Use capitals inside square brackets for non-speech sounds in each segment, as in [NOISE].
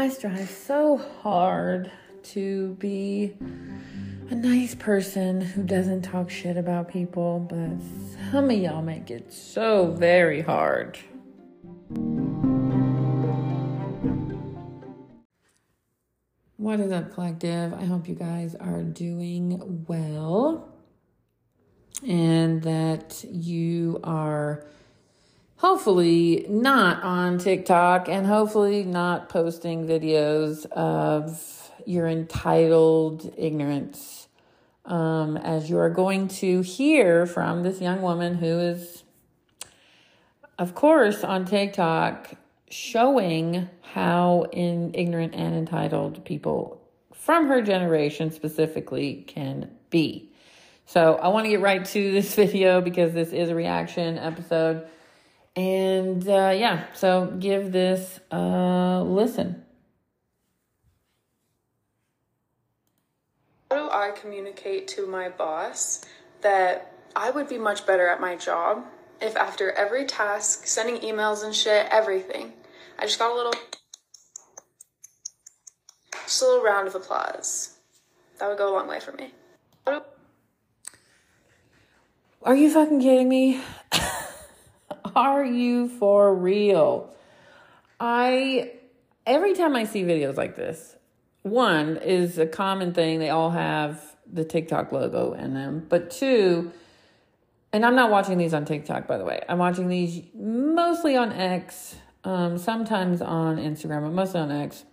I strive so hard to be a nice person who doesn't talk shit about people, but some of y'all make it so very hard. What is up, collective? I hope you guys are doing well and that you are hopefully not on TikTok and hopefully not posting videos of your entitled ignorance. Um, as you are going to hear from this young woman who is, of course, on TikTok showing how in ignorant and entitled people from her generation specifically can be. So I want to get right to this [LAUGHS] video because this is a reaction episode. And uh, yeah, so give this a listen. How do I communicate to my boss that I would be much better at my job if after every task, sending emails and shit, everything, I just got a little, just a little round of applause. That would go a long way for me. Are you fucking kidding me? Are you for real? I every time I see videos like this, one is a common thing. They all have the TikTok logo in them. But two, and I'm not watching these on TikTok, by the way. I'm watching these mostly on X, um, sometimes on Instagram, but mostly on X.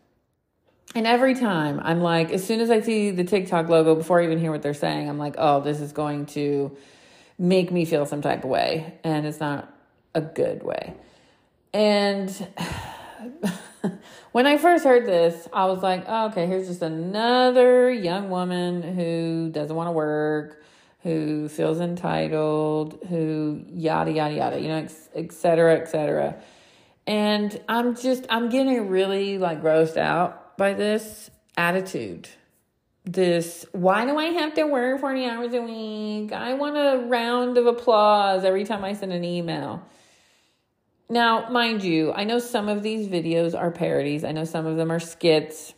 And every time I'm like, as soon as I see the TikTok logo, before I even hear what they're saying, I'm like, oh, this is going to make me feel some type of way. And it's not a good way. And [SIGHS] when I first heard this, I was like, oh, okay, here's just another young woman who doesn't want to work, who feels entitled, who yada, yada, yada, you know, et cetera, et cetera. And I'm just, I'm getting really like grossed out by this attitude. This, why do I have to work 40 hours a week? I want a round of applause every time I send an email. Now, mind you, I know some of these videos are parodies. I know some of them are skits,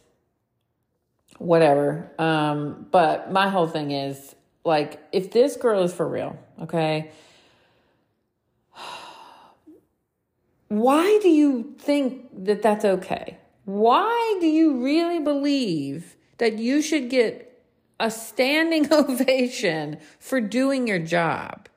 whatever. Um, but my whole thing is like, if this girl is for real, okay, [SIGHS] why do you think that that's okay? Why do you really believe that you should get a standing [LAUGHS] ovation for doing your job?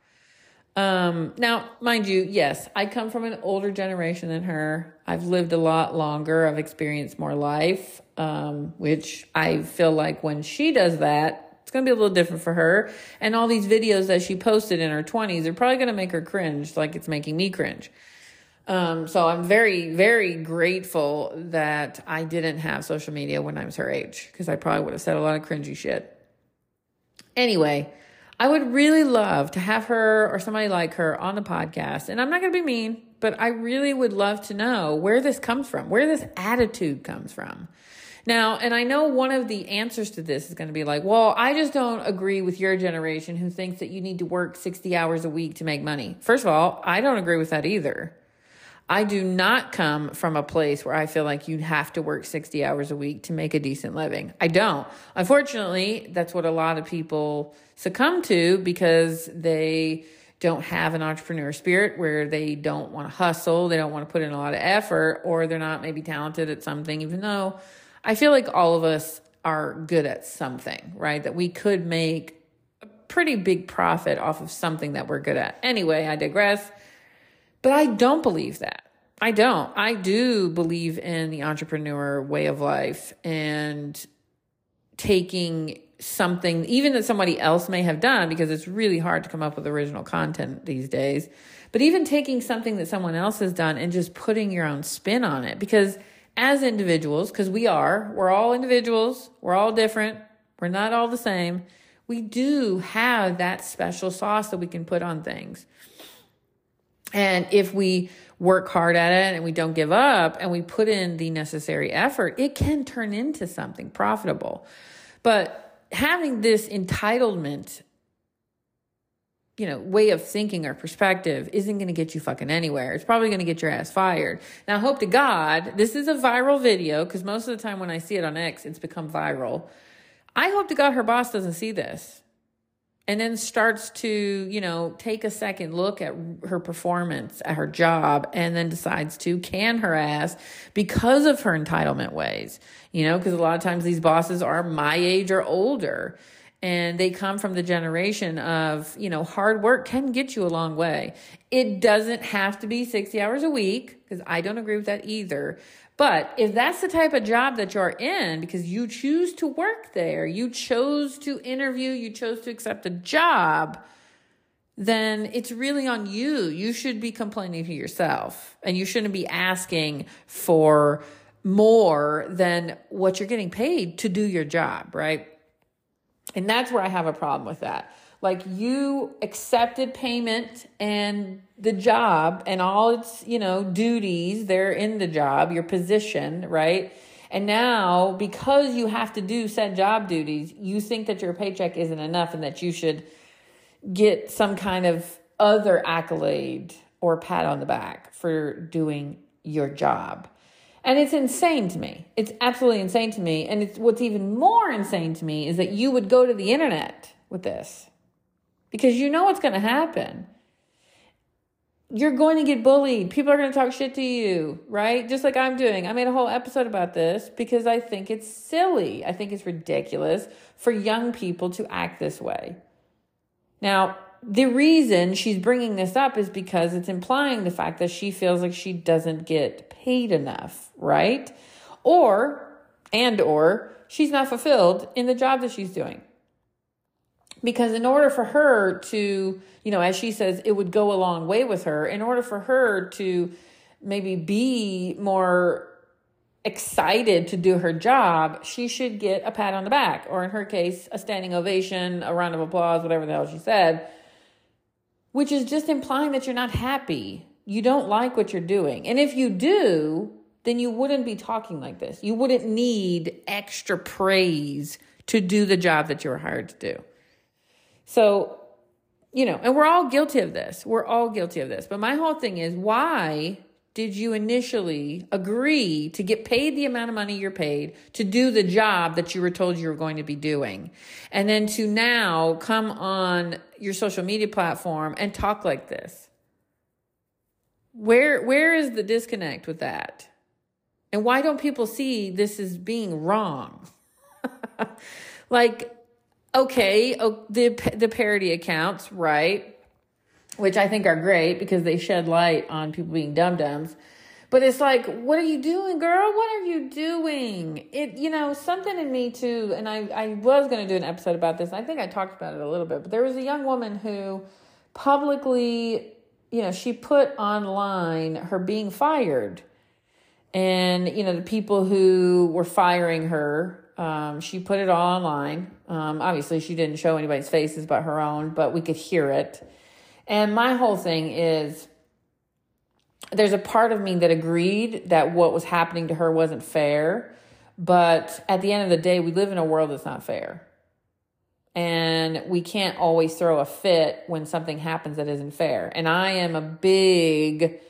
Um, now, mind you, yes, I come from an older generation than her. I've lived a lot longer. I've experienced more life, um, which I feel like when she does that, it's going to be a little different for her. And all these videos that she posted in her 20s are probably going to make her cringe like it's making me cringe. Um, so I'm very, very grateful that I didn't have social media when I was her age because I probably would have said a lot of cringy shit. Anyway, I would really love to have her or somebody like her on the podcast. And I'm not going to be mean, but I really would love to know where this comes from, where this attitude comes from. Now, and I know one of the answers to this is going to be like, well, I just don't agree with your generation who thinks that you need to work 60 hours a week to make money. First of all, I don't agree with that either. I do not come from a place where I feel like you have to work 60 hours a week to make a decent living. I don't. Unfortunately, that's what a lot of people succumb to because they don't have an entrepreneur spirit where they don't want to hustle, they don't want to put in a lot of effort, or they're not maybe talented at something, even though I feel like all of us are good at something, right? That we could make a pretty big profit off of something that we're good at. Anyway, I digress. But I don't believe that. I don't. I do believe in the entrepreneur way of life and taking something, even that somebody else may have done, because it's really hard to come up with original content these days. But even taking something that someone else has done and just putting your own spin on it. Because as individuals, because we are, we're all individuals, we're all different, we're not all the same. We do have that special sauce that we can put on things. And if we work hard at it and we don't give up and we put in the necessary effort, it can turn into something profitable. But having this entitlement, you know, way of thinking or perspective isn't going to get you fucking anywhere. It's probably going to get your ass fired. Now, hope to God, this is a viral video because most of the time when I see it on X, it's become viral. I hope to God her boss doesn't see this and then starts to, you know, take a second look at her performance at her job and then decides to can her ass because of her entitlement ways. You know, because a lot of times these bosses are my age or older and they come from the generation of, you know, hard work can get you a long way. It doesn't have to be 60 hours a week because I don't agree with that either. But if that's the type of job that you're in because you choose to work there, you chose to interview, you chose to accept a job, then it's really on you. You should be complaining to yourself and you shouldn't be asking for more than what you're getting paid to do your job, right? And that's where I have a problem with that. Like you accepted payment and the job and all its, you know, duties, they're in the job, your position, right? And now, because you have to do said job duties, you think that your paycheck isn't enough and that you should get some kind of other accolade or pat on the back for doing your job. And it's insane to me. It's absolutely insane to me. And it's what's even more insane to me is that you would go to the internet with this because you know what's going to happen. You're going to get bullied. People are going to talk shit to you, right? Just like I'm doing. I made a whole episode about this because I think it's silly. I think it's ridiculous for young people to act this way. Now, the reason she's bringing this up is because it's implying the fact that she feels like she doesn't get paid enough, right? Or, and or, she's not fulfilled in the job that she's doing. Because in order for her to, you know, as she says, it would go a long way with her, in order for her to maybe be more excited to do her job, she should get a pat on the back, or in her case, a standing ovation, a round of applause, whatever the hell she said, which is just implying that you're not happy. You don't like what you're doing. And if you do, then you wouldn't be talking like this. You wouldn't need extra praise to do the job that you were hired to do. So, you know, and we're all guilty of this. We're all guilty of this. But my whole thing is why did you initially agree to get paid the amount of money you're paid to do the job that you were told you were going to be doing? And then to now come on your social media platform and talk like this. Where where is the disconnect with that? And why don't people see this as being wrong? [LAUGHS] like okay, oh, the the parody accounts, right? Which I think are great because they shed light on people being dum dums. But it's like, what are you doing, girl? What are you doing? It, you know, something in me too. And I, I was going to do an episode about this. I think I talked about it a little bit. But there was a young woman who publicly, you know, she put online her being fired, and you know the people who were firing her um, she put it all online. Um, obviously, she didn't show anybody's faces but her own, but we could hear it. And my whole thing is there's a part of me that agreed that what was happening to her wasn't fair. But at the end of the day, we live in a world that's not fair. And we can't always throw a fit when something happens that isn't fair. And I am a big,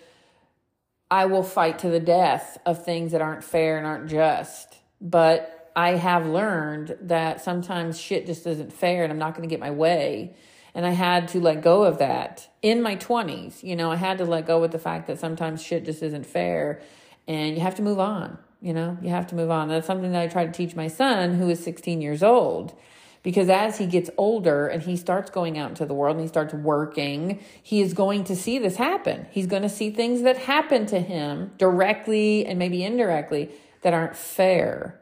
I will fight to the death of things that aren't fair and aren't just. But I have learned that sometimes shit just isn't fair and I'm not going to get my way. And I had to let go of that in my 20s. You know, I had to let go with the fact that sometimes shit just isn't fair and you have to move on. You know, you have to move on. That's something that I try to teach my son who is 16 years old. Because as he gets older and he starts going out into the world and he starts working, he is going to see this happen. He's going to see things that happen to him directly and maybe indirectly that aren't fair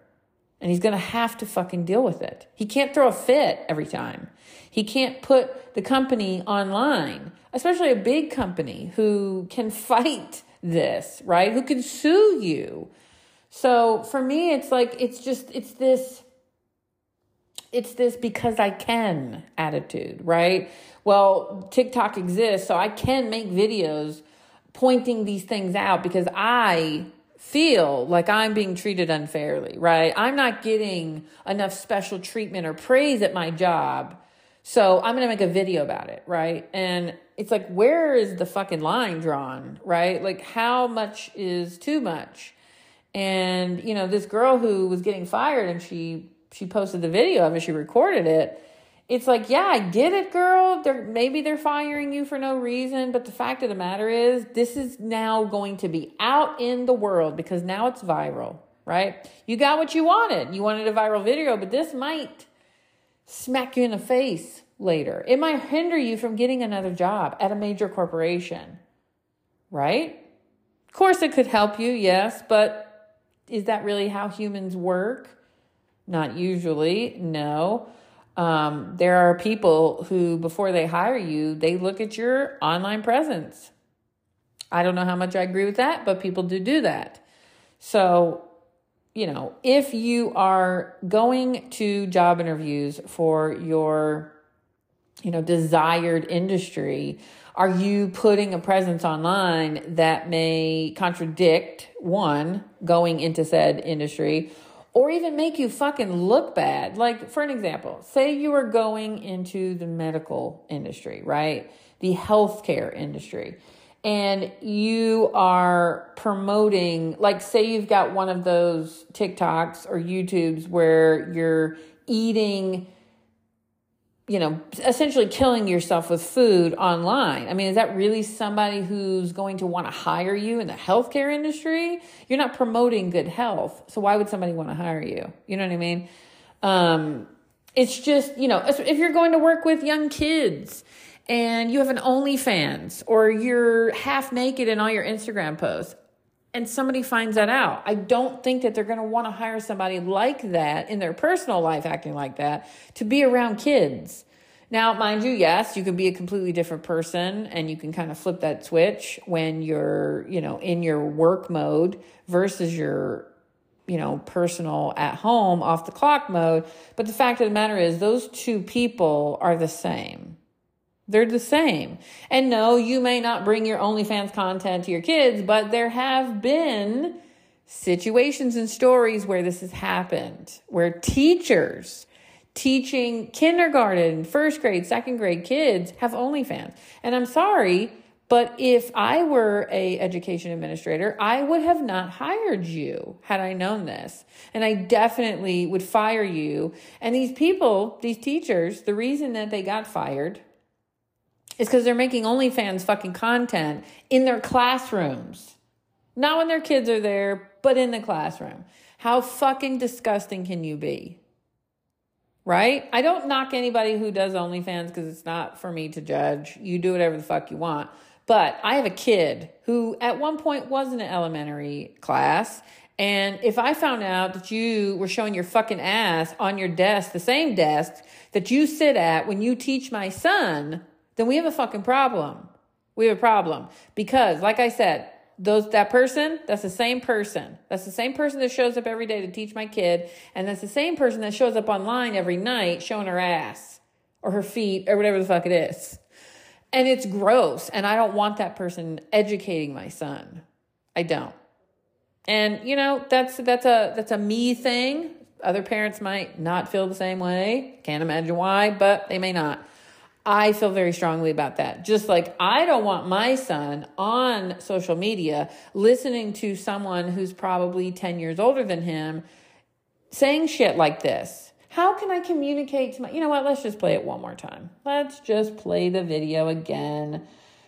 and he's going to have to fucking deal with it. He can't throw a fit every time. He can't put the company online, especially a big company who can [LAUGHS] fight this, right? Who can sue you. So for me, it's like, it's just, it's this, it's this because I can attitude, right? Well, TikTok exists, so I can make videos pointing these things out because I feel like I'm being treated unfairly, right? I'm not getting enough special treatment or praise at my job So I'm going to make a video about it, right? And it's like, where is the fucking line drawn, right? Like, how much is too much? And, you know, this girl who was getting fired and she, she posted the video of it, she recorded it. It's like, yeah, I get it, girl. They're, maybe they're firing you for no reason. But the fact of the matter is, this is now going to be out in the world because now it's viral, right? You got what you wanted. You wanted a viral video, but this might smack you in the face later. It might hinder you from getting another job at a major corporation, right? Of course, it could help you, yes, but is that really how humans work? Not usually, no. Um, there are people who, before they hire you, they look at your online presence. I don't know how much I agree with that, but people do do that. So you know, if you are going to job interviews for your, you know, desired industry, are you putting a presence online that may contradict one going into said industry or even make you fucking look bad? Like, for an example, say you are going into the medical industry, right? The healthcare industry and you are promoting, like, say you've got one of those TikToks or YouTubes where you're eating, you know, essentially killing yourself with food online. I mean, is that really somebody who's going to want to hire you in the healthcare industry? You're not promoting good health. So why would somebody want to hire you? You know what I mean? Um, it's just, you know, if you're going to work with young kids, and you have an OnlyFans or you're half naked in all your Instagram posts and somebody finds that out, I don't think that they're going to want to hire somebody like that in their personal life acting like that to be around kids. Now, mind you, yes, you can be a completely different person and you can kind of flip that switch when you're, you know, in your work mode versus your, you know, personal at home off the clock mode. But the fact of the matter is, those two people are the same. They're the same. And no, you may not bring your OnlyFans content to your kids, but there have been situations and stories where this has happened, where teachers teaching kindergarten, first grade, second grade kids have OnlyFans. And I'm sorry, but if I were a education administrator, I would have not hired you had I known this. And I definitely would fire you. And these people, these teachers, the reason that they got fired is because they're making OnlyFans fucking content in their classrooms. Not when their kids are there, but in the classroom. How fucking disgusting can you be? Right? I don't knock anybody who does OnlyFans because it's not for me to judge. You do whatever the fuck you want. But I have a kid who at one point was in an elementary class. And if I found out that you were showing your fucking ass on your desk, the same desk that you sit at when you teach my son, then we have a fucking problem. We have a problem. Because, like I said, those that person that's the same person. That's the same person that shows up every day to teach my kid and that's the same person that shows up online every night showing her ass or her feet or whatever the fuck it is. And it's gross and i don't want that person educating my son. I don't. And you know that's that's a that's a me thing. Other parents might not feel the same way. Can't imagine why but they may not I feel very strongly about that. Just like I don't want my son on social media listening to someone who's probably 10 years older than him saying shit like this. How can I communicate to my, you know what? Let's just play it one more time. Let's just play the video again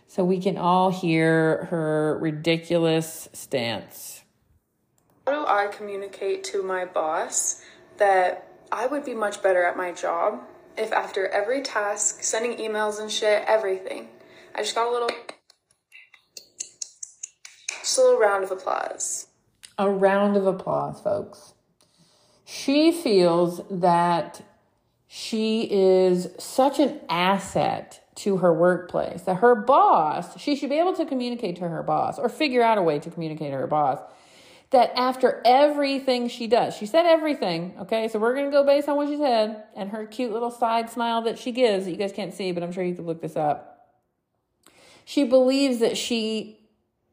so we can all hear her ridiculous stance. How do I communicate to my boss that I would be much better at my job if after every task, sending emails and shit, everything, I just got a little, just a little round of applause. A round of applause, folks. She feels that she is such an asset to her workplace that her boss, she should be able to communicate to her boss or figure out a way to communicate to her boss that after everything she does, she said everything, okay? So we're going to go based on what she said and her cute little side smile that she gives that you guys can't see, but I'm sure you could look this up. She believes that she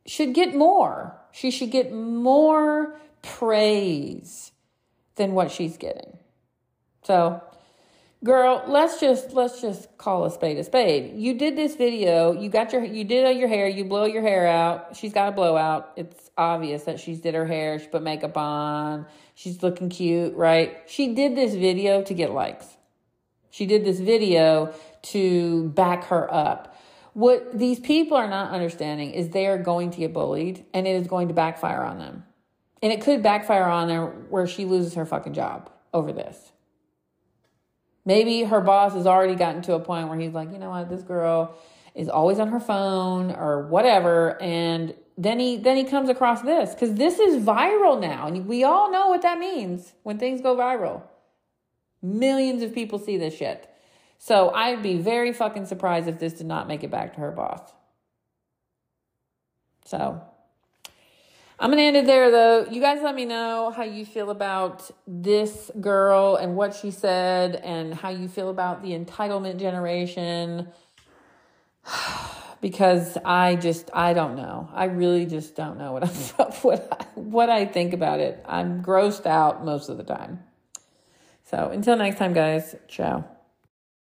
should get more. She should get more praise than what she's getting. So girl let's just let's just call a spade a spade. You did this video. You got your you did your hair. You blow your hair out. She's got a blowout. It's obvious that she's did her hair. She put makeup on. She's looking cute right? She did this video to get likes. She did this video to back her up. What these people are not understanding is they are going to get bullied and it is going to backfire on them. And it could backfire on her where she loses her fucking job over this Maybe her boss has already gotten to a point where he's like, you know what, this girl is always on her phone or whatever. And then he then he comes across this because this is viral now, and we all know what that means when things go viral. Millions of people see this shit. So I'd be very fucking surprised if this did not make it back to her boss. So I'm going to end it there, though. You guys let me know how you feel about this girl and what she said, and how you feel about the entitlement generation. [SIGHS] because I just, I don't know. I really just don't know what, I, [LAUGHS] what, I, what I think about it. I'm grossed out most of the time. So until next time, guys, ciao.